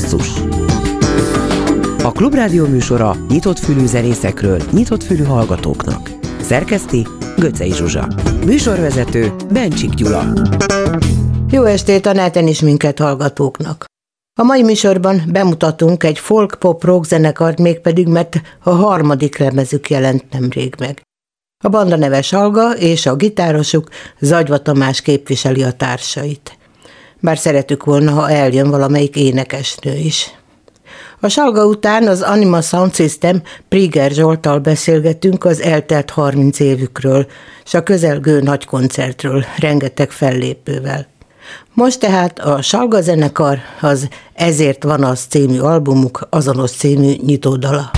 Basszus A Klubrádió műsora nyitott fülű zenészekről, nyitott fülű hallgatóknak. Szerkeszti Göcej Zsuzsa. Műsorvezető Bencsik Gyula. Jó estét a neten is minket hallgatóknak. A mai műsorban bemutatunk egy folk-pop rock zenekart, mégpedig mert a harmadik lemezük jelent nemrég meg. A banda neve Salga, és a gitárosuk Zagyva Tamás képviseli a társait. Bár szeretük volna, ha eljön valamelyik énekesnő is. A Salga után az Anima Sound System Priger Zsoltal beszélgetünk az eltelt 30 évükről, és a közelgő nagy koncertről, rengeteg fellépővel. Most tehát a Salga zenekar az Ezért van az című albumuk azonos című nyitódala.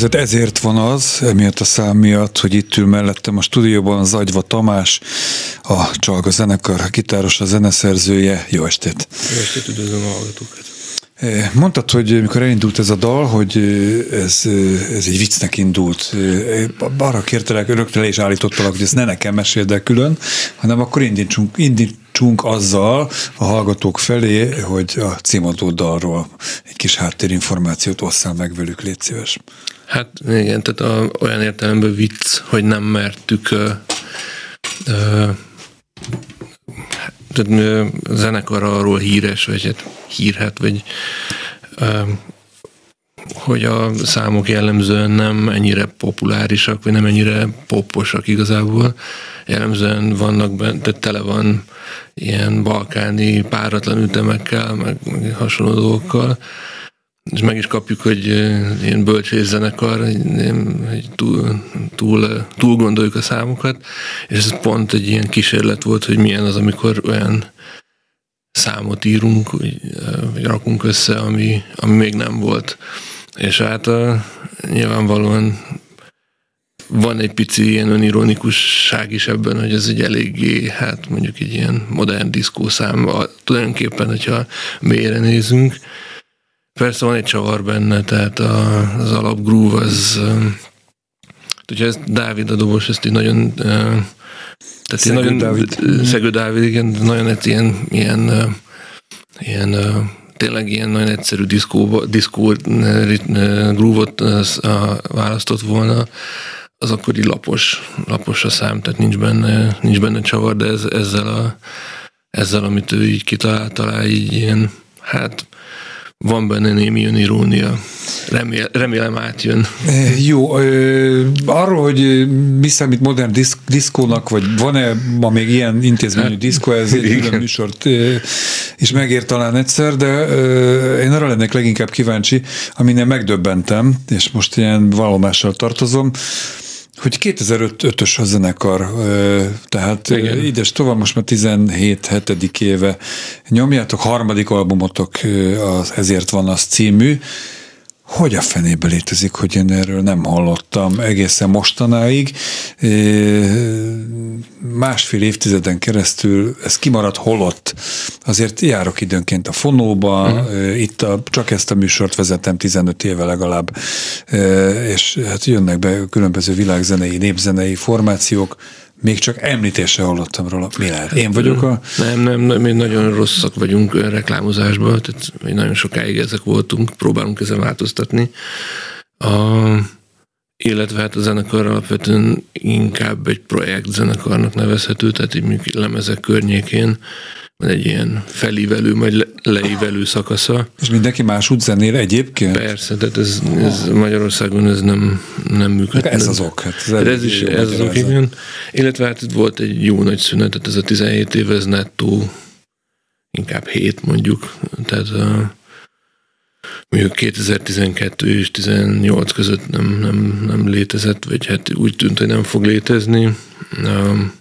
Között ezért van az, emiatt a szám miatt, hogy itt ül mellettem a stúdióban Zagyva Tamás, a Csalga zenekar gitáros, a zeneszerzője. Jó estét! Jó estét, üdvözlöm a hallgatókat! Mondtad, hogy mikor elindult ez a dal, hogy ez, ez egy viccnek indult. Arra kértelek, rögtön is állítottalak, hogy ezt ne nekem meséld el külön, hanem akkor indítsunk, indítsunk azzal a hallgatók felé, hogy a címadó dalról egy kis háttérinformációt osszál meg velük, légy szíves. Hát igen, tehát a, olyan értelemben vicc, hogy nem mertük ö, ö, tehát a zenekar arról híres, vagy hát hírhet, vagy hogy a számok jellemzően nem ennyire populárisak, vagy nem ennyire poposak igazából. Jellemzően vannak benne, tehát tele van ilyen balkáni páratlan ütemekkel, meg, meg hasonló dolgokkal és meg is kapjuk, hogy ilyen bölcsészzenekar, hogy túl, túl, túl gondoljuk a számokat, és ez pont egy ilyen kísérlet volt, hogy milyen az, amikor olyan számot írunk, vagy, rakunk össze, ami, ami még nem volt. És hát a, nyilvánvalóan van egy pici ilyen önironikusság is ebben, hogy ez egy eléggé, hát mondjuk egy ilyen modern diszkószám, tulajdonképpen, hogyha mélyre nézünk, Persze van egy csavar benne, tehát a, az alapgroove az, hogyha ez Dávid a dobos, ezt így nagyon tehát Szegő nagyon, Dávid. Szegő Dávid, igen, nagyon egy ilyen, ilyen, ilyen tényleg ilyen nagyon egyszerű diszkó, diszkó groove-ot választott volna, az akkor így lapos, lapos a szám, tehát nincs benne, nincs benne csavar, de ez, ezzel, a, ezzel, amit ő így kitalált, talál így ilyen, hát van benne némi önirónia. Remél, remélem átjön. E, jó, ö, arról, hogy mi számít modern diszk, diszkónak, vagy van-e ma még ilyen intézményű hát, diszkó, ez egy külön műsort is megér talán egyszer, de ö, én arra lennék leginkább kíváncsi, aminél megdöbbentem, és most ilyen vallomással tartozom, hogy 2005-ös a zenekar, tehát Igen. ides tovább, most már 17 hetedik éve nyomjátok, harmadik albumotok az Ezért van az című, hogy a fenébe létezik, hogy én erről nem hallottam egészen mostanáig. Másfél évtizeden keresztül ez kimaradt holott. Azért járok időnként a fonóba, uh-huh. itt a, csak ezt a műsort vezetem 15 éve legalább, és hát jönnek be különböző világzenei, népzenei formációk, még csak említése hallottam róla. Mi lehet? Én vagyok a... Nem, nem, nem mi nagyon rosszak vagyunk reklámozásban, tehát mi nagyon sokáig ezek voltunk, próbálunk ezen változtatni. A, illetve hát a zenekar alapvetően inkább egy projekt zenekarnak nevezhető, tehát így lemezek környékén van egy ilyen felívelő, majd leívelő szakasza. És mindenki más úgy zenél egyébként? Persze, tehát ez, ez Magyarországon ez nem, nem működik. Ez az ok. Hát ez, ez is ez az ok, igen. Illetve hát itt volt egy jó nagy szünet, tehát ez a 17 év, ez nettó inkább 7 mondjuk. Tehát a, mondjuk 2012 és 18 között nem, nem, nem létezett, vagy hát úgy tűnt, hogy nem fog létezni. Um,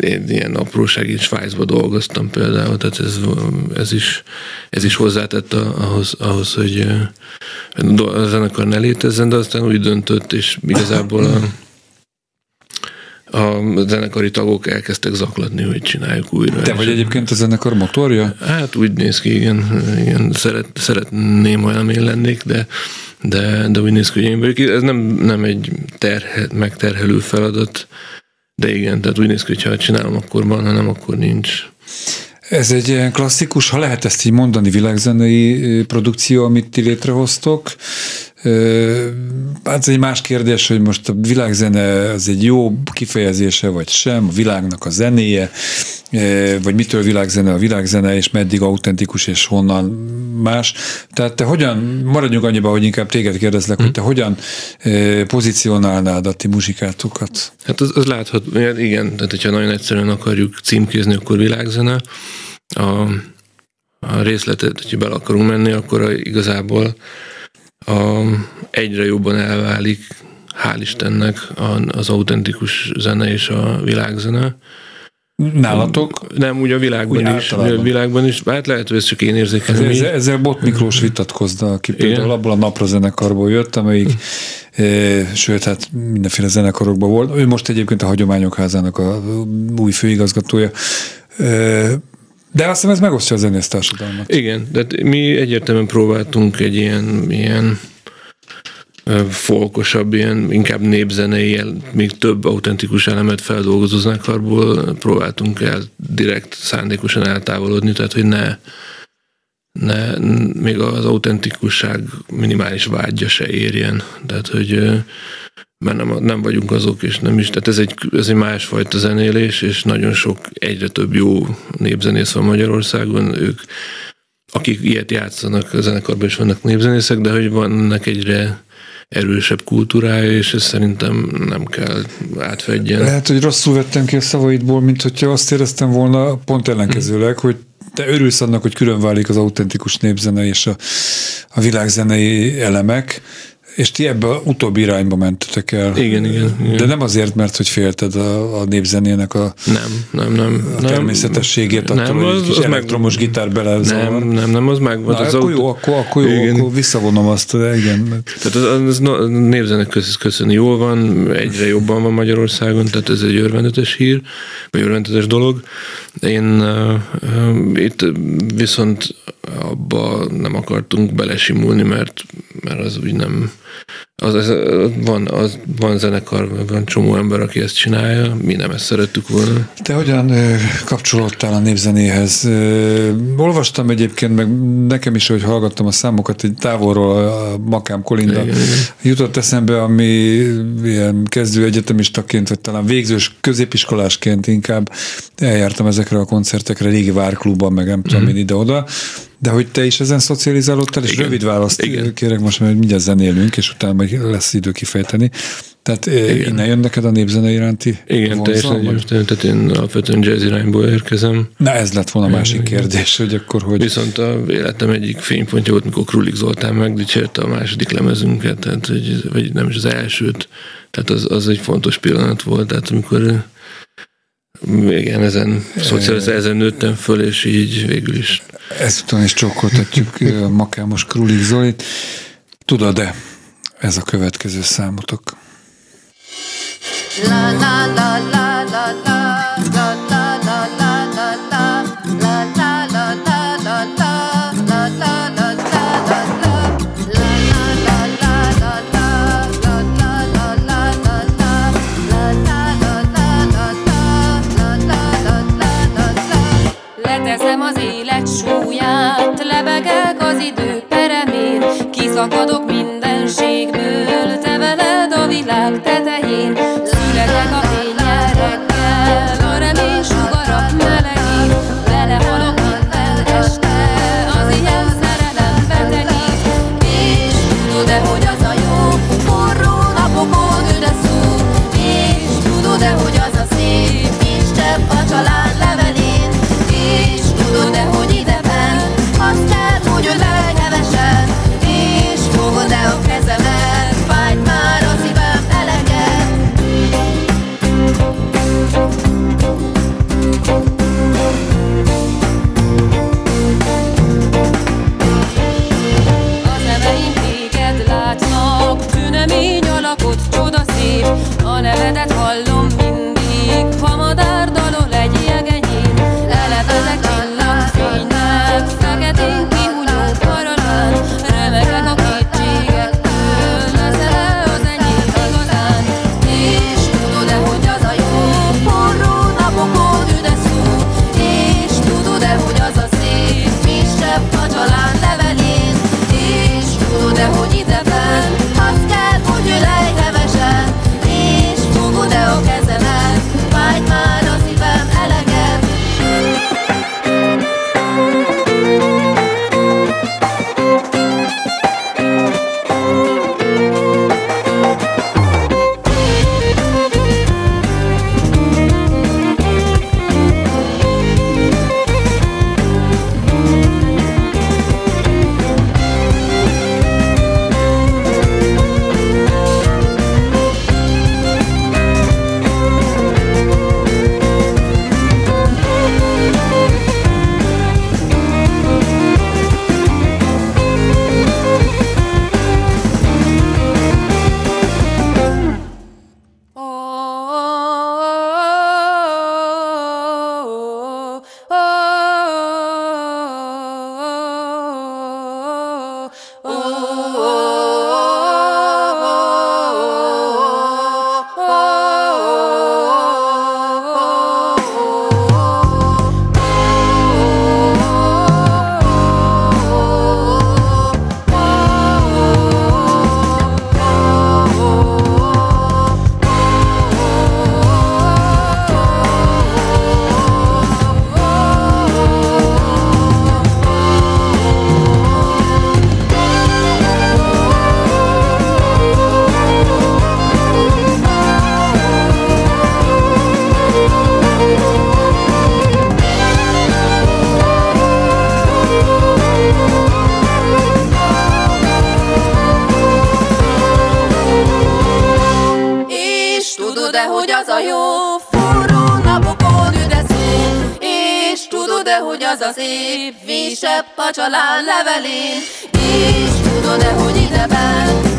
én ilyen apróság, én Svájcba dolgoztam például, tehát ez, ez, is, ez is hozzátett ahhoz, ahhoz, hogy a zenekar ne létezzen, de aztán úgy döntött, és igazából a, a zenekari tagok elkezdtek zaklatni, hogy csináljuk újra. Te vagy egyébként a zenekar motorja? Hát úgy néz ki, igen. igen szeret, szeretném, nem én lennék, de, de, de úgy néz ki, hogy én vagyok. Ez nem, nem egy terhe, megterhelő feladat, de igen, tehát úgy néz ki, hogy ha csinálom, akkor van, ha nem, akkor nincs. Ez egy klasszikus, ha lehet ezt így mondani, világzenei produkció, amit ti létrehoztok. Hát ez egy más kérdés, hogy most a világzene az egy jó kifejezése, vagy sem, a világnak a zenéje, vagy mitől világzene a világzene, és meddig autentikus, és honnan más. Tehát te hogyan, maradjunk annyiba, hogy inkább téged kérdezlek, hmm. hogy te hm. hogyan pozícionálnád a ti muzsikátokat? Hát az, az láthat, igen, tehát hogyha nagyon egyszerűen akarjuk címkézni, akkor világzene. A, a részletet, hogyha bele akarunk menni, akkor a, igazából a, egyre jobban elválik, hál' Istennek, az autentikus zene és a világzene. Nálatok? Nem, úgy a világban úgy is. A világban is. Hát lehet, hogy ez csak én érzékelem. Ezzel, ezzel Bot Miklós vitatkozna, aki például abból a napra zenekarból jött, amelyik e, sőt, hát mindenféle zenekarokban volt. Ő most egyébként a Hagyományok Házának a új főigazgatója. E, de azt hiszem ez megosztja a zenésztársadalmat. Igen, de mi egyértelműen próbáltunk egy ilyen, ilyen folkosabb, ilyen inkább népzenei, még több autentikus elemet feldolgozó zenekarból próbáltunk el direkt szándékosan eltávolodni, tehát hogy ne, ne még az autentikusság minimális vágya se érjen. Tehát, hogy mert nem, nem vagyunk azok, és nem is. Tehát ez egy, ez egy másfajta zenélés, és nagyon sok, egyre több jó népzenész van Magyarországon, ők akik ilyet játszanak, a zenekarban is vannak népzenészek, de hogy vannak egyre erősebb kultúrája, és ez szerintem nem kell átfedjen. Lehet, hogy rosszul vettem ki a szavaidból, mint hogyha azt éreztem volna pont ellenkezőleg, hogy te örülsz annak, hogy külön válik az autentikus népzene és a, a világzenei elemek, és ti ebbe a utóbbi irányba mentetek el. Igen, igen. igen. De nem azért, mert hogy félted a, a népzenének a, nem, nem, nem, a természetességét, nem, attól, nem, az, hogy az elektromos meg, gitár bele Nem, nem, nem, az meg Na, az akkor jó, akkor, akkor jó, igen. akkor visszavonom azt, de igen. Tehát az, az, az népzenek köszönni jól van, egyre jobban van Magyarországon, tehát ez egy örvendetes hír, vagy örvendetes dolog. Én uh, uh, itt viszont abba nem akartunk belesimulni, mert, mert az úgy nem az, az, van, az, van zenekar, van csomó ember, aki ezt csinálja, mi nem ezt szerettük volna. Te hogyan kapcsolódtál a népzenéhez? Olvastam egyébként, meg nekem is, hogy hallgattam a számokat, egy távolról a Makám Kolinda igen. jutott eszembe, ami ilyen kezdő egyetemistaként, vagy talán végzős középiskolásként inkább eljártam ezekre a koncertekre, régi várklubban, meg nem tudom mm. én ide-oda, de hogy te is ezen szocializálódtál, és Igen. rövid választ Igen. kérek most, mert mindjárt zenélünk, és utána meg lesz idő kifejteni. Tehát eh, Igen. innen jön neked a népzene iránti Igen, teljesen tehát én alapvetően jazz irányból érkezem. Na ez lett volna a másik Igen. kérdés, hogy akkor hogy... Viszont a életem egyik fénypontja volt, mikor Krulik Zoltán megdicsérte a második lemezünket, tehát, hogy, vagy nem is az elsőt, tehát az, az egy fontos pillanat volt, tehát amikor igen, ezen szociális, ezen nőttem föl, és így végül is. Ezután is csókoltatjuk Makámos Krulik Zolit. Tudod-e, ez a következő számotok? La, la, la, la, la, la, kiszakadok mindenségből, te veled a világ tetején, az a jó? Forró napokon üdeszél És tudod-e, hogy az a szép Vésebb a csalán levelén. És tudod-e, hogy ideben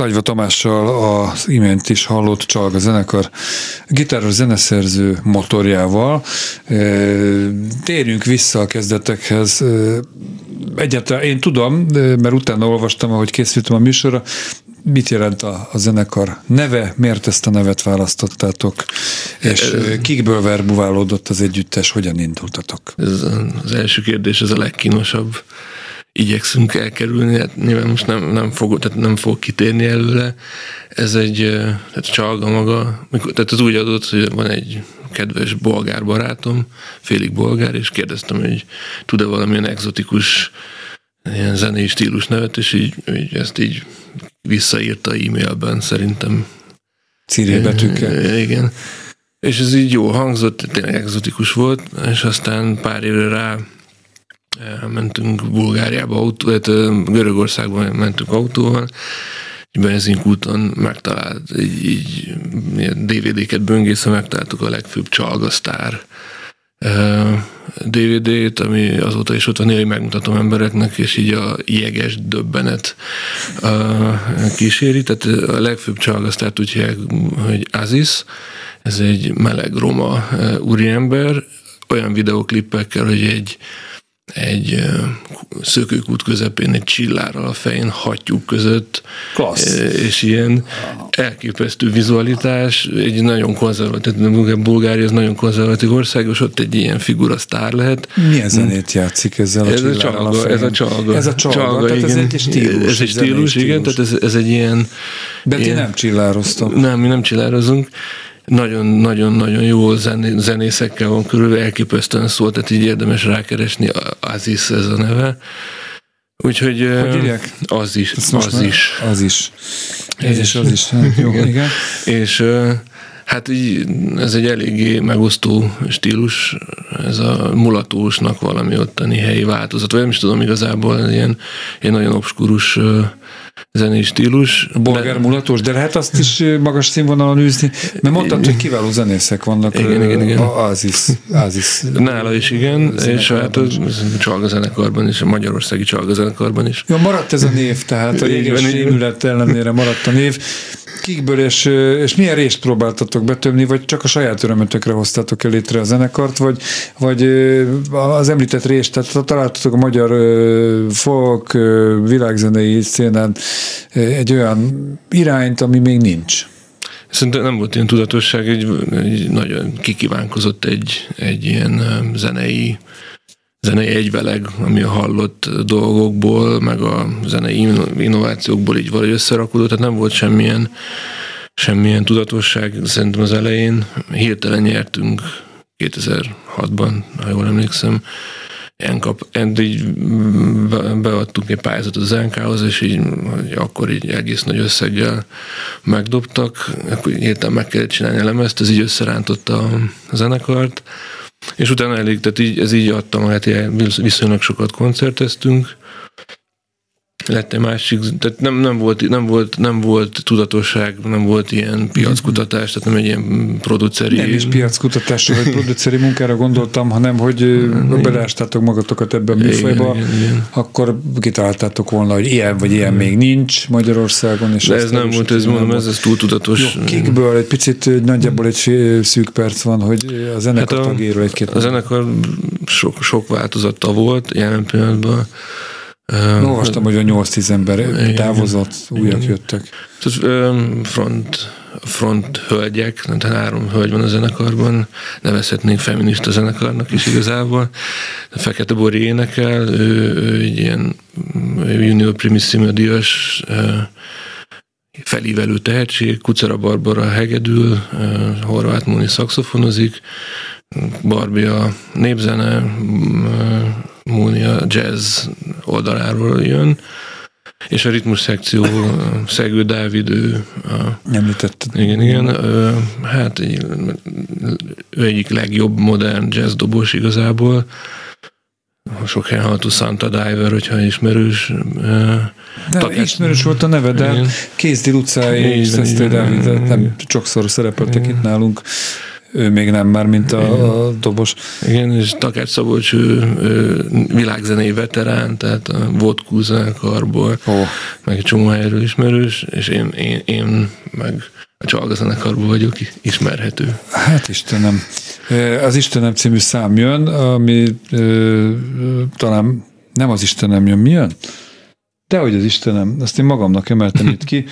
Zagyva Tamással az imént is hallott Csalga zenekar gitáros zeneszerző motorjával. Térjünk vissza a kezdetekhez. Egyáltalán én tudom, mert utána olvastam, ahogy készültem a műsorra, mit jelent a, a zenekar neve, miért ezt a nevet választottátok, és kikből verbuválódott az együttes, hogyan indultatok? Ez az első kérdés, ez a legkínosabb. Igyekszünk elkerülni, hát nyilván most nem, nem, fog, tehát nem fog kitérni előle. Ez egy, tehát csalga maga, tehát az úgy adott, hogy van egy kedves bolgár barátom, félig bolgár, és kérdeztem, hogy tud-e valamilyen exotikus ilyen zenei stílus nevet, és így, így ezt így visszaírta e-mailben szerintem. Círiai betűkkel. Igen. És ez így jó hangzott, tényleg exotikus volt, és aztán pár évre rá mentünk Bulgáriába, autó, hát Görögországban mentünk autóval, egy benzinkúton megtalált, így, így DVD-ket böngészve megtaláltuk a legfőbb csalgasztár DVD-t, ami azóta is ott van, hogy megmutatom embereknek, és így a jeges döbbenet kíséri. Tehát a legfőbb csalgasztárt úgy hívják, hogy Aziz, ez egy meleg roma úriember, olyan videoklippekkel, hogy egy egy szökőkút közepén egy csillárral a fején, hattyúk között. Klassz. És ilyen elképesztő vizualitás, egy nagyon konzervatív, Bulgária az nagyon konzervatív ország, és ott egy ilyen figura sztár lehet. Milyen zenét játszik ezzel a ez a a csalga, fején? Ez a csalga. Ez a csalga, csalga tehát ez igen. egy stílus. Ez egy stílus, igen, tehát ez, ez egy ilyen... De ti ilyen, nem csillároztok. Nem, mi nem csillározunk nagyon-nagyon-nagyon jó zenészekkel van körül, elképesztően szól, tehát így érdemes rákeresni, az is ez a neve. Úgyhogy Hogy írják? az is, az is. Az is. Ez is, az is. Hát, jó, igen. És hát így ez egy eléggé megosztó stílus, ez a mulatósnak valami ottani helyi változat, vagy nem is tudom igazából, ilyen, ilyen nagyon obskurus zenei stílus. Bolgár mulatós, de lehet azt is magas színvonalon űzni, mert mondtad, hogy kiváló zenészek vannak. Igen, igen, igen. Azis, Azis. Nála is igen, és hát a csalga zenekarban is, a magyarországi csalga zenekarban is. Jó, maradt ez a név, tehát a van. rémület ellenére maradt a név. Kikből és, és milyen részt próbáltatok betömni, vagy csak a saját örömötökre hoztátok el létre a zenekart, vagy, vagy az említett részt, tehát találtatok a magyar folk világzenei szénán egy olyan irányt, ami még nincs. Szerintem nem volt ilyen tudatosság, egy, egy nagyon kikívánkozott egy, egy ilyen zenei zenei egyveleg, ami a hallott dolgokból, meg a zenei inno- innovációkból így valahogy összerakódott, tehát nem volt semmilyen, semmilyen tudatosság szerintem az elején. Hirtelen nyertünk 2006-ban, ha jól emlékszem, ilyen kap, en- így be- beadtunk egy pályázatot az NK-hoz, és így akkor így egész nagy összeggel megdobtak, akkor hirtelen meg kellett csinálni a lemezt, ez így összerántotta a zenekart, és utána elég, tehát így, ez így adta magát, ilyen viszonylag sokat koncerteztünk, lett egy másik, tehát nem, nem, volt, nem, volt, nem volt tudatosság, nem volt ilyen piackutatás, tehát nem egy ilyen produceri... Nem is piackutatásra vagy produceri munkára gondoltam, hanem hogy ö, beleástátok magatokat ebbe a műfajba, igen, igen. akkor kitaláltátok volna, hogy ilyen vagy ilyen még nincs Magyarországon. És De ez nem volt, ez mondom, ez, ez túl tudatos. Jó, kikből egy picit, nagyjából egy szűk perc van, hogy a zenekar Hát a- tagjáról egy-két. A zenekar sok, sok változata volt jelen pillanatban. Na, Olvastam, hogy a 8-10 ember Igen. távozott, újak Igen. jöttek. Tehát, front, front hölgyek, tehát három hölgy van a zenekarban, nevezhetnénk feminista zenekarnak is igazából. A Fekete Bori énekel, ő, ő egy ilyen junior primissima díjas felívelő tehetség, Kucera Barbara hegedül, Horváth Móni szaxofonozik, Barbie a népzene, Múnia jazz oldaláról jön, és a ritmus szekció Szegő Dávid, ő a, Említetted. Igen, igen. Hát egy, ő egyik legjobb modern jazz dobos igazából. Sok helyen hallható Santa Diver, hogyha ismerős. De Takát, ismerős volt a neve, de Kézdi utcai és Szeszté Dávid nem sokszor szerepeltek itt nálunk ő még nem már, mint a, a dobos. Igen, és Takács Szabolcs ő, ő világzenei veterán, tehát a Vodkú zenekarból, oh. meg egy csomó helyről ismerős, és én, én, én meg a Csalga zenekarból vagyok ismerhető. Hát Istenem. Az Istenem című szám jön, ami talán nem az Istenem jön, mi jön? Dehogy az Istenem, azt én magamnak emeltem itt ki.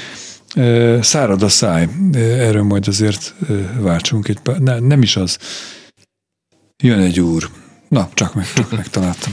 Szárad a száj, erről majd azért váltsunk egy pár, ne, nem is az. Jön egy úr. Na, csak meg, csak megtaláltam.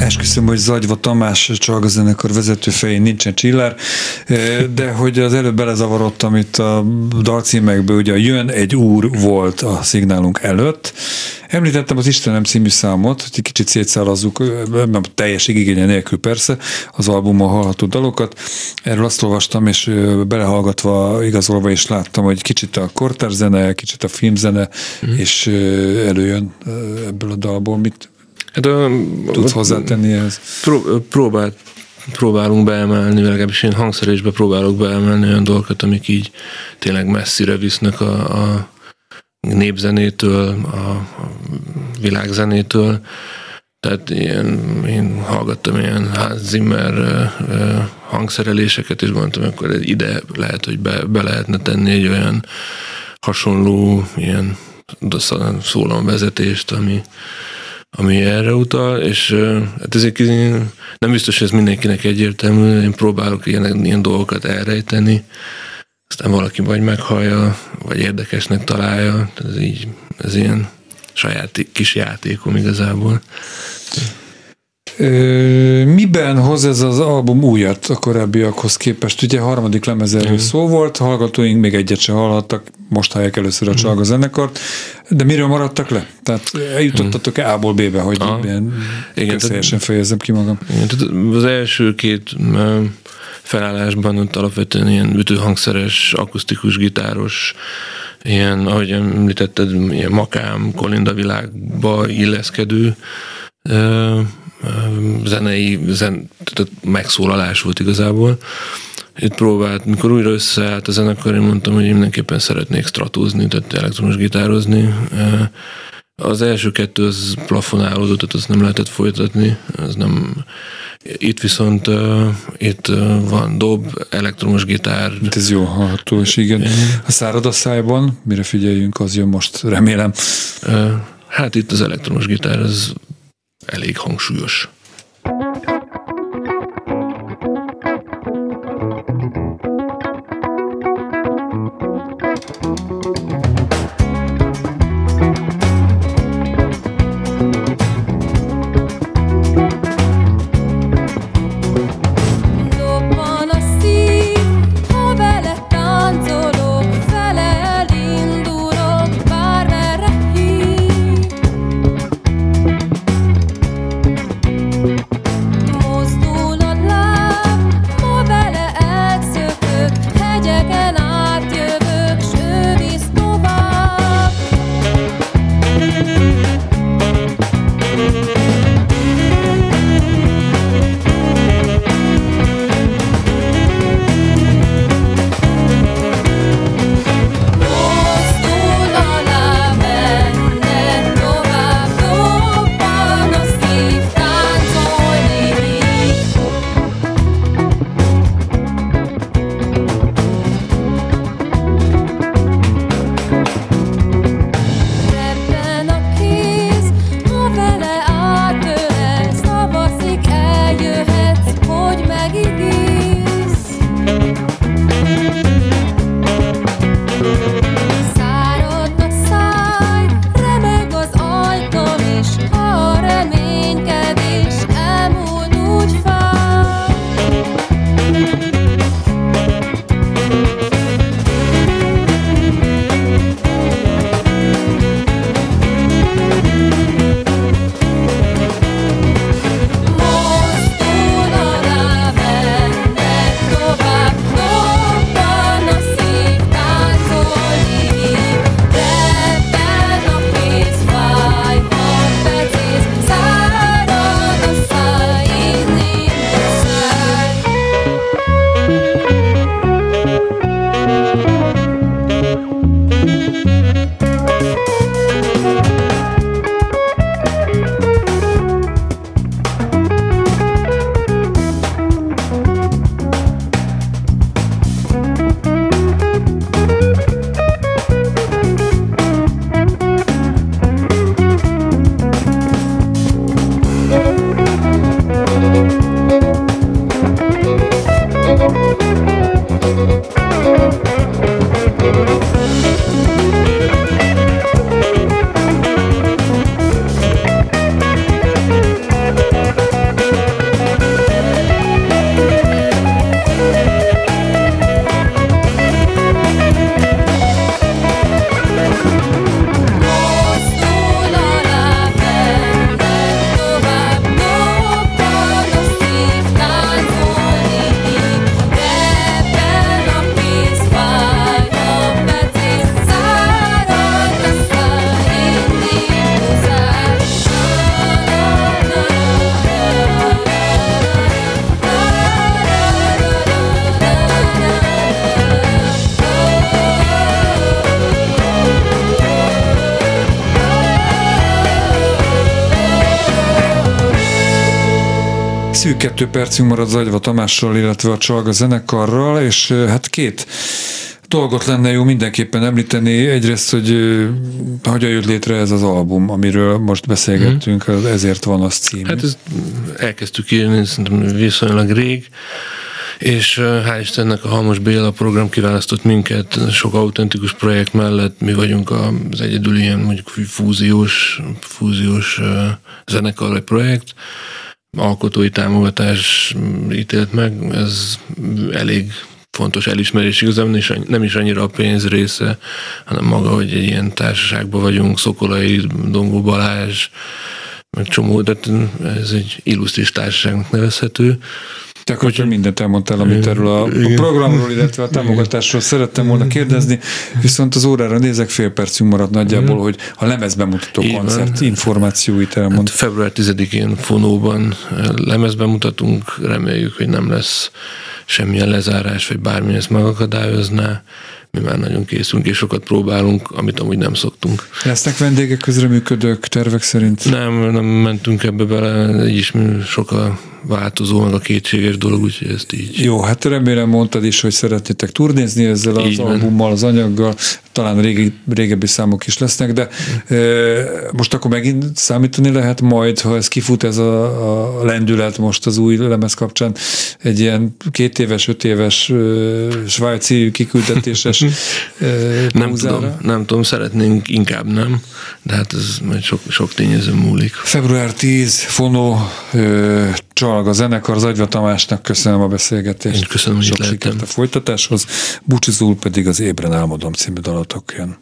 Esküszöm, hogy Zagyva Tamás csalgazenekar vezető fején nincsen csillár, de hogy az előbb belezavarodtam itt a dalcímekből, ugye a Jön egy úr volt a szignálunk előtt, Említettem az Istenem című számot, hogy egy kicsit szétszállazzuk, nem teljes igénye nélkül persze, az albumon hallható dalokat. Erről azt olvastam, és belehallgatva, igazolva is láttam, hogy kicsit a kortárzene, kicsit a filmzene, mm. és előjön ebből a dalból. Mit hát, tudsz hozzátenni ehhez? Pró- próbált próbálunk beemelni, legalábbis én hangszerésbe próbálok beemelni olyan dolgokat, amik így tényleg messzire visznek a, a népzenétől, a világzenétől. Tehát ilyen, én hallgattam ilyen Zimmer hangszereléseket, és gondoltam, akkor ide lehet, hogy be, be lehetne tenni egy olyan hasonló ilyen szólamvezetést, ami, ami erre utal, és hát ezek nem biztos, hogy ez mindenkinek egyértelmű, én próbálok ilyen, ilyen dolgokat elrejteni, aztán valaki vagy meghallja, vagy érdekesnek találja, ez így, ez ilyen saját kis játékom igazából. Miben hoz ez az album újat a korábbiakhoz képest? Ugye harmadik lemezerről mm. szó volt, hallgatóink még egyet se hallhattak, most hallják először a Csalga zenekart, de miről maradtak le? Tehát eljutottatok -e A-ból B-be, hogy ah. ilyen igen, fejezem ki magam? Igen, tehát az első két felállásban ott alapvetően ilyen ütőhangszeres, akusztikus, gitáros, ilyen, ahogy említetted, ilyen makám, kolinda világba illeszkedő zenei zen, tehát megszólalás volt igazából. Itt próbált, mikor újra összeállt a zenekar, én mondtam, hogy én mindenképpen szeretnék stratózni, tehát elektromos gitározni. Az első kettő az plafonálódott, tehát azt nem lehetett folytatni, az nem... Itt viszont uh, itt uh, van dob, elektromos gitár. Itt ez jó hallható, és igen. A szárad a szájban, mire figyeljünk, az jön most, remélem. Uh, hát itt az elektromos gitár, az elég hangsúlyos. Kettő percünk marad Zagyva Tamással, illetve a Csalga zenekarral, és hát két dolgot lenne jó mindenképpen említeni. Egyrészt, hogy hogyan jött létre ez az album, amiről most beszélgettünk, mm. ezért van az cím. Hát ezt elkezdtük írni szerintem viszonylag rég, és hál' Istennek a Halmos Béla program kiválasztott minket sok autentikus projekt mellett, mi vagyunk az egyedül ilyen mondjuk fúziós, fúziós zenekar vagy projekt, alkotói támogatás ítélt meg, ez elég fontos elismerés igazából nem is, nem is annyira a pénz része, hanem maga, hogy egy ilyen társaságban vagyunk, Szokolai, Dongó Balázs, meg csomó, de ez egy illusztris társaságnak nevezhető. Akkor hogy mindent elmondtál, amit erről a, a programról, illetve a támogatásról szerettem volna kérdezni, viszont az órára nézek, fél percünk maradt nagyjából, hogy a lemezbemutató koncert információit elmond. Hát február 10-én Fonóban lemezbemutatunk, reméljük, hogy nem lesz semmilyen lezárás, vagy bármi ezt megakadályozná. Mi már nagyon készünk, és sokat próbálunk, amit amúgy nem szoktunk. Lesznek vendégek közreműködők tervek szerint? Nem, nem mentünk ebbe bele, így is sok a változó, meg a kétséges dolog, úgyhogy ezt így. Jó, hát remélem mondtad is, hogy szeretnétek turnézni ezzel az így albummal, az anyaggal, talán régi, régebbi számok is lesznek, de e, most akkor megint számítani lehet majd, ha ez kifut ez a, a lendület most az új lemez kapcsán, egy ilyen két éves, öt éves e, svájci kiküldetéses e, nem tudom, nem tudom, szeretnénk inkább nem, de hát ez majd sok, sok tényező múlik. Február 10, Fono, e, Csalg a zenekar, Zagyva Tamásnak köszönöm a beszélgetést. Én köszönöm, hogy Sok sikert a folytatáshoz. Búcsizul pedig az Ébren álmodom című dalatok jön.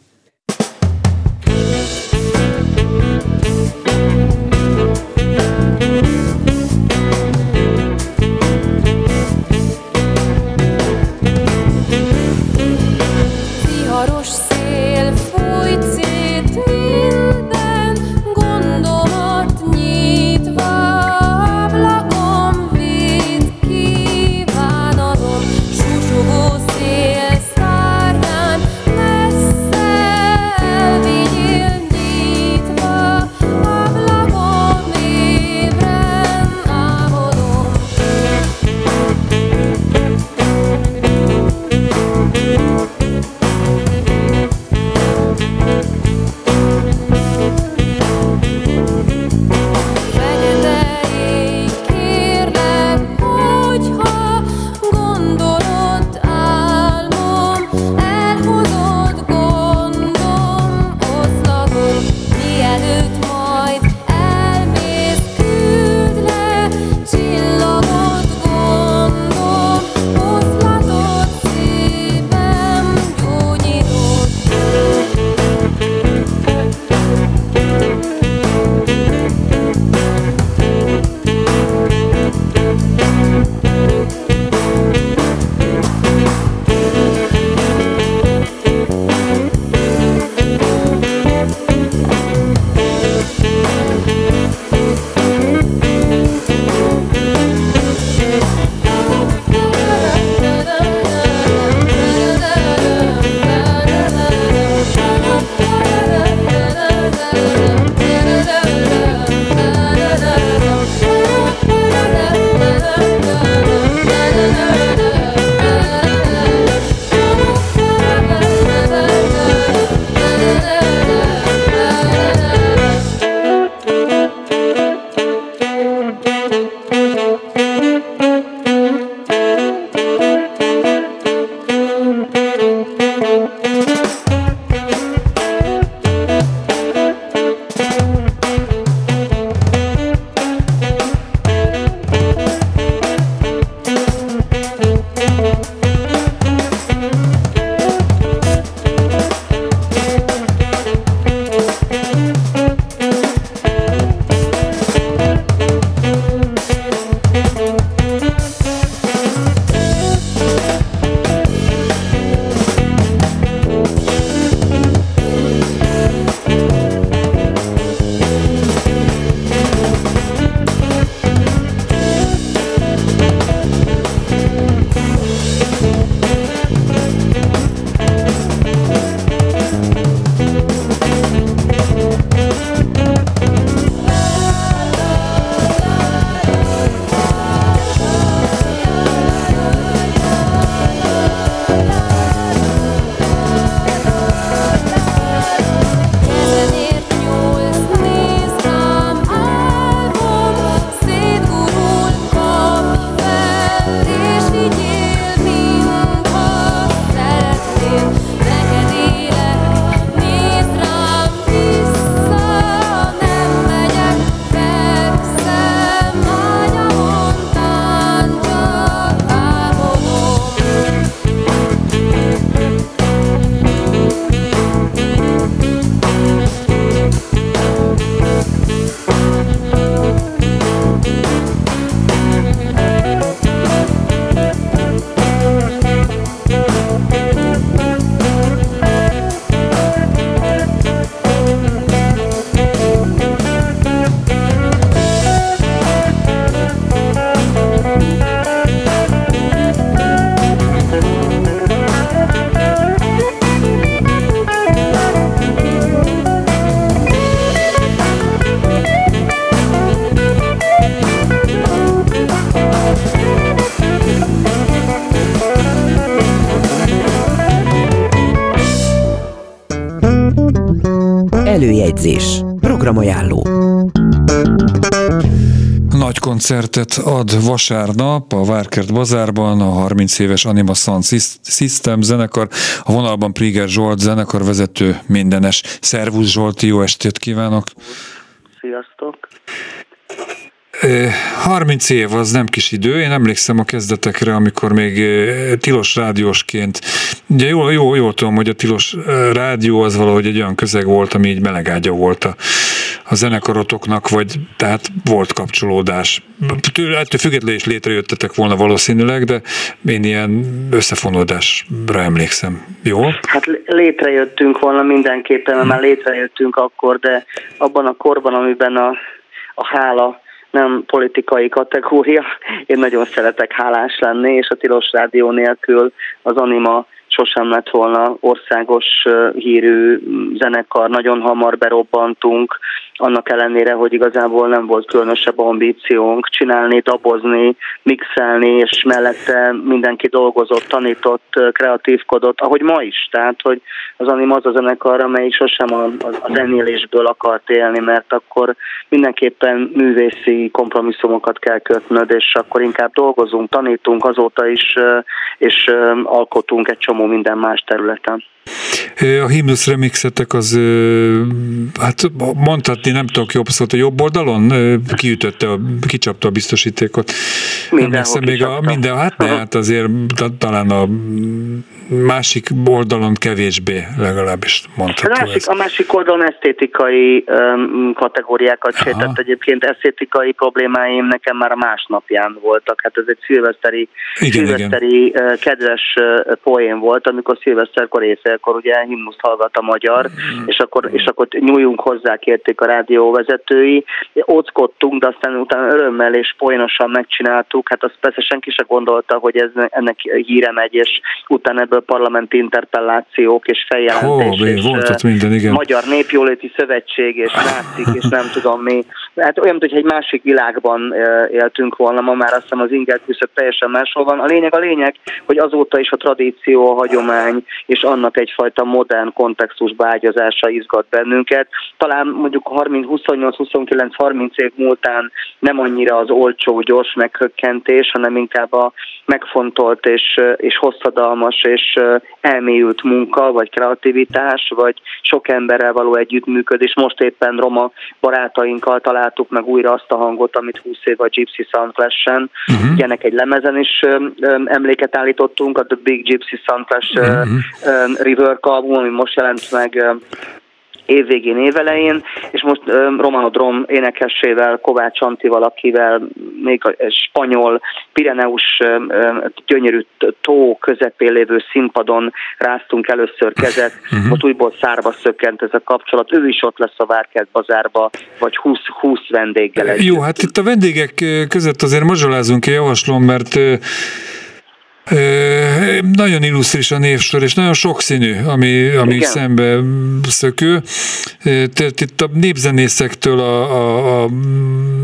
Programajánló. Nagy koncertet ad vasárnap a Várkert Bazárban a 30 éves Anima Sound System zenekar, a vonalban Priger Zsolt zenekar vezető mindenes. Szervusz Zsolti, jó estét kívánok! Sziasztok! 30 év az nem kis idő, én emlékszem a kezdetekre, amikor még tilos rádiósként, ugye jól, jól, jól tudom, hogy a tilos rádió az valahogy egy olyan közeg volt, ami így melegágya volt a, a zenekarotoknak, vagy tehát volt kapcsolódás. Tőle, ettől függetlenül is létrejöttetek volna valószínűleg, de én ilyen összefonódásra emlékszem. Jó? Hát létrejöttünk volna mindenképpen, mert már létrejöttünk akkor, de abban a korban, amiben a, a hála nem politikai kategória. Én nagyon szeretek hálás lenni, és a Tilos Rádió nélkül az Anima sosem lett volna országos hírű zenekar, nagyon hamar berobbantunk, annak ellenére, hogy igazából nem volt különösebb ambíciónk csinálni, dabozni, mixelni, és mellette mindenki dolgozott, tanított, kreatívkodott, ahogy ma is. Tehát, hogy az Anim az a zenekar, amelyik sosem a, a zenélésből akart élni, mert akkor mindenképpen művészi kompromisszumokat kell kötnöd, és akkor inkább dolgozunk, tanítunk azóta is, és alkotunk egy csomó minden más területen. A himnusz remixetek az, hát mondhatni nem tudok jobb szót, a jobb oldalon kiütötte, kicsapta a biztosítékot. Mindenhol még a, minden, hát ne, hát azért talán a másik oldalon kevésbé legalábbis mondható a másik, ez. A másik oldalon esztétikai um, kategóriákat sétett egyébként, esztétikai problémáim nekem már másnapján voltak. Hát ez egy szilveszteri, igen, szilveszteri igen. kedves poén volt, amikor szilveszterkor éjszélkor ugye himnuszt hallgat a magyar, mm. és, akkor, és akkor nyúljunk hozzá, kérték a rádióvezetői. Óckodtunk, de aztán utána örömmel és poénosan megcsináltuk. Hát azt persze senki se gondolta, hogy ez ennek híre megy, és utána ebből parlamenti interpellációk és feljelentés. Oh, és volt ott minden, igen. Magyar Népjóléti Szövetség és nácik és nem tudom mi. Hát olyan, hogy egy másik világban éltünk volna, ma már azt hiszem az inger küszöb teljesen máshol van. A lényeg a lényeg, hogy azóta is a tradíció, a hagyomány és annak egyfajta modern kontextusba ágyazása izgat bennünket. Talán mondjuk 30, 28, 29, 30 év múltán nem annyira az olcsó, gyors meghökkentés, hanem inkább a megfontolt és, és hosszadalmas és elmélyült munka, vagy kreativitás, vagy sok emberrel való együttműködés. Most éppen roma barátainkkal találtuk meg újra azt a hangot, amit 20 év a Gypsy Sound Clash-en. Uh-huh. Mhm. Ennek egy lemezen is emléket állítottunk, a The Big Gypsy Sound Clash uh-huh. River album, ami most jelent meg évvégén, évelején, és most Romano Drom énekessével, Kovács Antival, akivel még a spanyol, Pireneus gyönyörű tó közepén lévő színpadon ráztunk először kezet, uh-huh. most újból szárba szökkent ez a kapcsolat, ő is ott lesz a Várkert bazárba, vagy 20, 20 vendéggel együtt. Jó, hát itt a vendégek között azért mazsolázunk egy javaslom, mert nagyon illusztris a névsor, és nagyon sokszínű, ami, ami szembe szökő. Tehát itt a népzenészektől a, a, a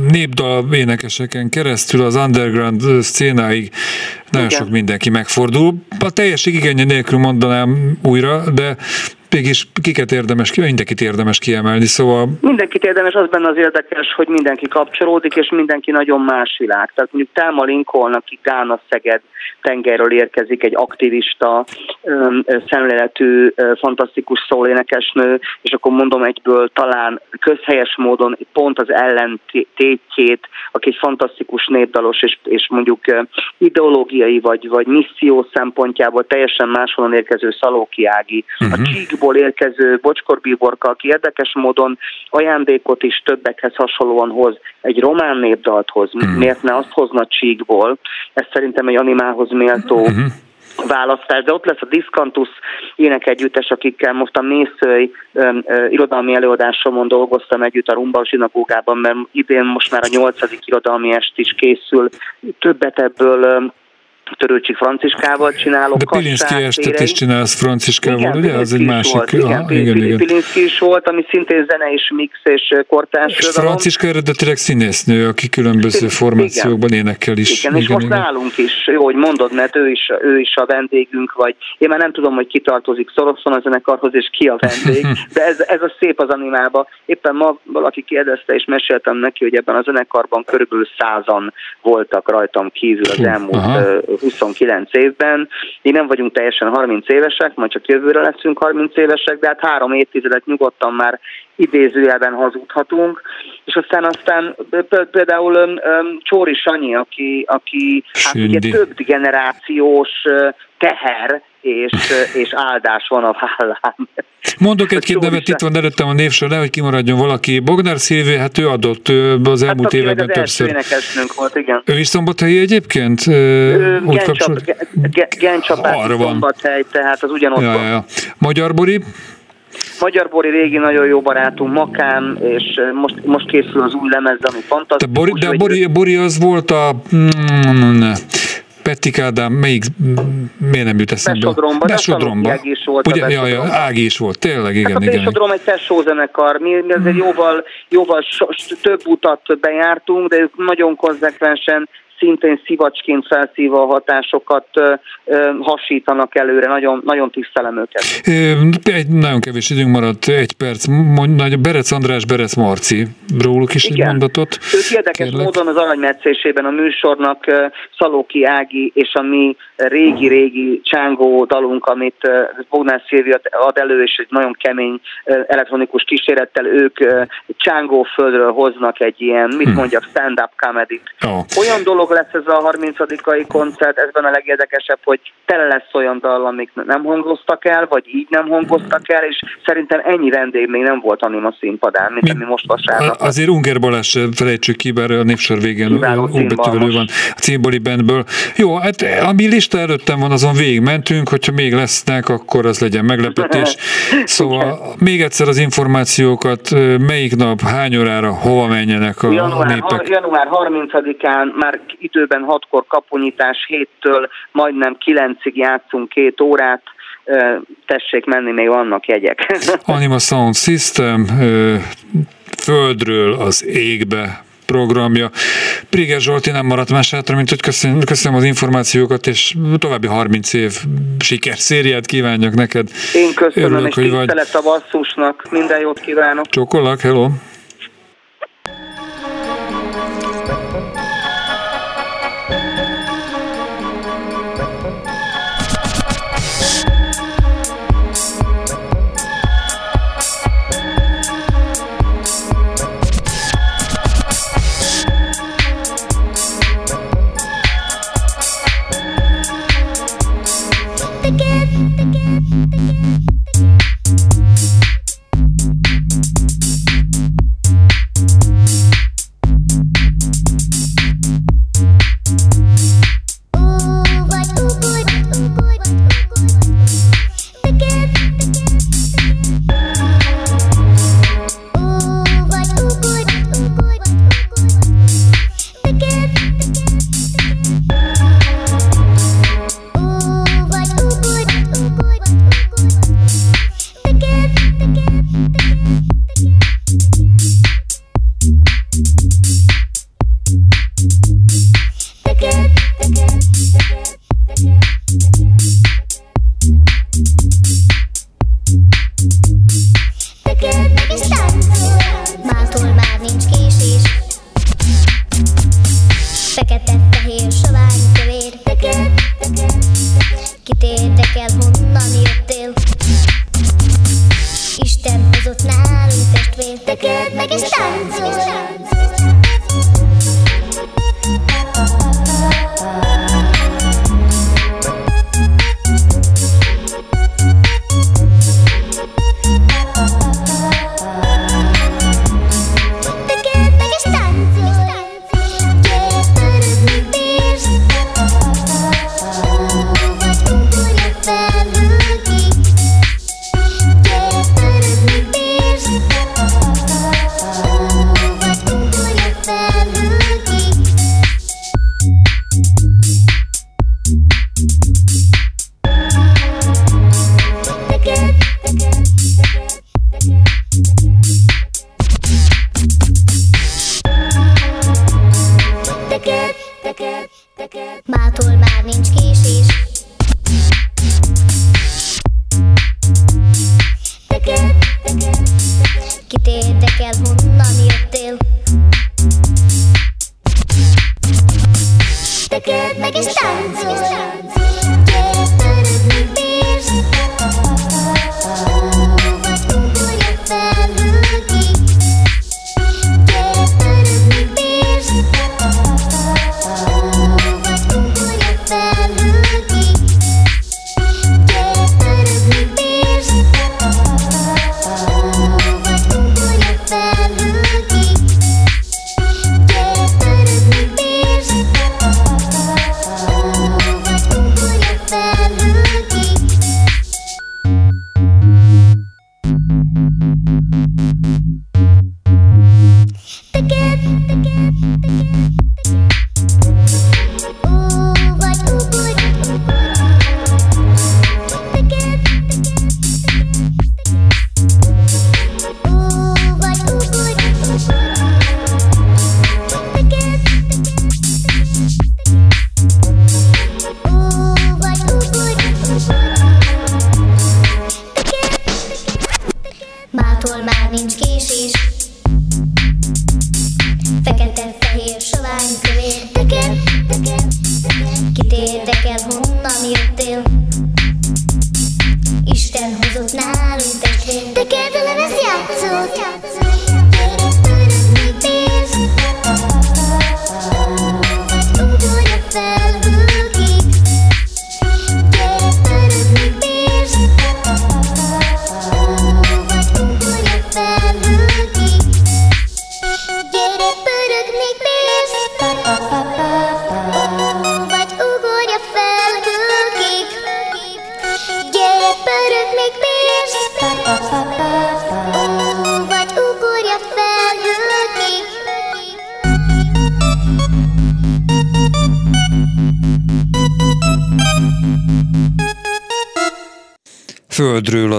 népdal énekeseken keresztül az underground szcénáig nagyon Igen. sok mindenki megfordul. A teljes igénye nélkül mondanám újra, de mégis kiket érdemes ki, mindenkit érdemes kiemelni, szóval... Mindenkit érdemes, az benne az érdekes, hogy mindenki kapcsolódik, és mindenki nagyon más világ. Tehát mondjuk Telma Lincoln, aki Gána Szeged tengerről érkezik, egy aktivista, szemléletű, fantasztikus szólénekesnő, és akkor mondom egyből talán közhelyes módon pont az ellentétjét, aki egy fantasztikus népdalos, és, és mondjuk ideológiai vagy, vagy misszió szempontjából teljesen máshonnan érkező Szalóki Ági, uh-huh. a mhm. Csíkból érkező Bocskor Bíborka, aki érdekes módon ajándékot is többekhez hasonlóan hoz, egy román népdalt hoz. Uh-huh. Miért ne azt hozna Csíkból? Ez szerintem egy animához méltó uh-huh választás, de ott lesz a Diskantus énekegyüttes, akikkel most a Mészői irodalmi előadásomon dolgoztam együtt a Rumba zsinagógában, mert idén most már a nyolcadik irodalmi est is készül. Többet ebből Törőcsik Franciskával csinálok. De Pilinszki estet is csinálsz Franciskával, igen, ugye? Az egy másik. Volt, igen, aha, igen, igen. Pilinszki is volt, ami szintén zene és mix és kortás. És Franciska eredetileg színésznő, aki különböző formációkban igen. énekel is. Igen, igen és most igen. nálunk is, jó, hogy mondod, mert ő is, ő is a vendégünk, vagy én már nem tudom, hogy ki tartozik Szoroszon a zenekarhoz, és ki a vendég, de ez, ez a szép az animába. Éppen ma valaki kérdezte, és meséltem neki, hogy ebben a zenekarban körülbelül százan voltak rajtam kívül az elmúlt Aha. 29 évben. Mi nem vagyunk teljesen 30 évesek, majd csak jövőre leszünk 30 évesek, de hát három évtizedet nyugodtan már idézőjelben hazudhatunk, és aztán aztán például Csóri Sanyi, aki, aki hát ugye több generációs teher és, és áldás van a vállán. Mondok egy-két nevet, itt van előttem a névsor, hogy kimaradjon valaki. Bognár Szilvé, hát ő adott az hát elmúlt hát, években az többször. volt, igen. Ő is szombathelyi egyébként? Ő, Úgy Gencsapás szombathely, tehát az ugyanott ja, ja, ja. Magyar Bori? Magyar Bori régi nagyon jó barátunk, Makám, és most, most készül az új lemez, ami fantasztikus. De, Bori, de Bori, Bori az volt a... Mm, Pettik Ádám, melyik, miért nem jut eszembe? Besodromba. Besodromba. Ági is volt. Ugye, ja, ja, Ági is volt, tényleg, igen, hát a igen. Besodrom egy tesó zenekar, mi, azért jóval, jóval so, több utat bejártunk, de ők nagyon konzekvensen szintén szivacsként felszívva a hatásokat hasítanak előre, nagyon, nagyon tisztelem őket. Egy nagyon kevés időnk maradt, egy perc. Mondj, Berec András, Berec Marci, róluk is Igen. egy mondatot. Ők érdekes kérlek. módon az aranymetszésében a műsornak Szalóki Ági és a mi régi-régi csángó dalunk, amit Bognár Szilvia ad elő, és egy nagyon kemény elektronikus kísérettel ők csángó földről hoznak egy ilyen, mit hm. mondjak, stand-up comedy Oh. Olyan dolog lesz ez a 30 koncert, ezben a legérdekesebb, hogy tele lesz olyan dal, amik nem hangoztak el, vagy így nem hangoztak el, és szerintem ennyi vendég még nem volt anima színpadán, mint mi, ami most vasárnap. Azért Unger Balázs felejtsük ki, bár a népsor végén óbetűvelő van a címboli bandből. Jó, hát ami lista előttem van, azon végig mentünk, hogyha még lesznek, akkor az legyen meglepetés. Szóval még egyszer az információkat, melyik nap, hány órára, hova menjenek a január, népek? Január 30-án már időben hatkor kaponyítás, héttől majdnem kilencig játszunk két órát, tessék menni, még vannak jegyek. Anima Sound System, földről az égbe programja. Priger Zsolti nem maradt más hátra, mint hogy köszönöm, köszönöm az információkat, és további 30 év sikerszériát kívánjak neked. Én köszönöm, Örülök, és hogy vagy. a basszusnak. Minden jót kívánok. Csókolak, hello!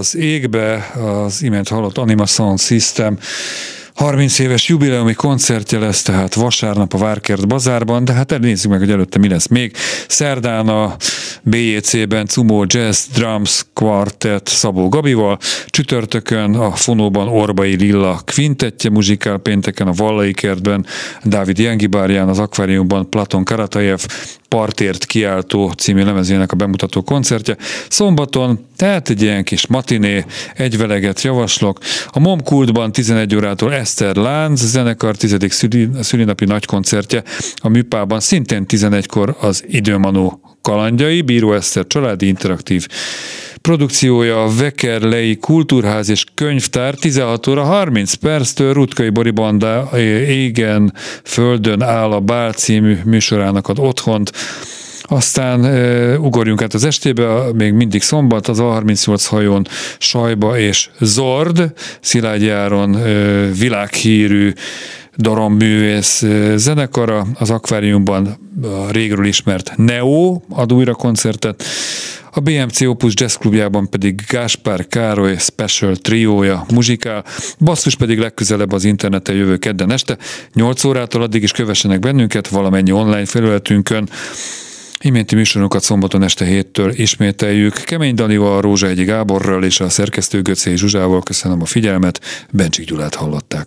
Az égbe, az imént hallott Anima Sound System. 30 éves jubileumi koncertje lesz tehát vasárnap a Várkert bazárban, de hát nézzük meg, hogy előtte mi lesz még. Szerdán a BJC-ben Cumo Jazz Drums Quartet Szabó Gabival, csütörtökön a Fonóban Orbai Lilla Quintettje muzsikál, pénteken a Vallai kertben Dávid Jengibárján, az akváriumban Platon Karatajev, Partért kiáltó című lemezének a bemutató koncertje. Szombaton, tehát egy ilyen kis matiné, egy veleget javaslok. A Momkultban 11 órától Eszter Lánc zenekar 10. szülinapi nagykoncertje, a Műpában szintén 11-kor az Időmanó kalandjai, Bíró Eszter családi interaktív produkciója a Vekerlei Kultúrház és Könyvtár 16 óra 30 perctől Rutkai Boribanda Égen Földön áll a Bál című műsorának ad otthont. Aztán e, ugorjunk át az estébe, még mindig szombat, az A38 hajón Sajba és Zord, Szilágyi Áron e, világhírű darambművész zenekara, az akváriumban a régről ismert Neo ad újra koncertet, a BMC Opus Jazz Klubjában pedig Gáspár Károly Special Triója muzsikál, basszus pedig legközelebb az interneten jövő kedden este, 8 órától addig is kövessenek bennünket valamennyi online felületünkön, Iménti műsorokat szombaton este héttől ismételjük. Kemény Danival, Rózsa Egyi Gáborral és a szerkesztő Göcé Zsuzsával köszönöm a figyelmet, Bencsik Gyulát hallották.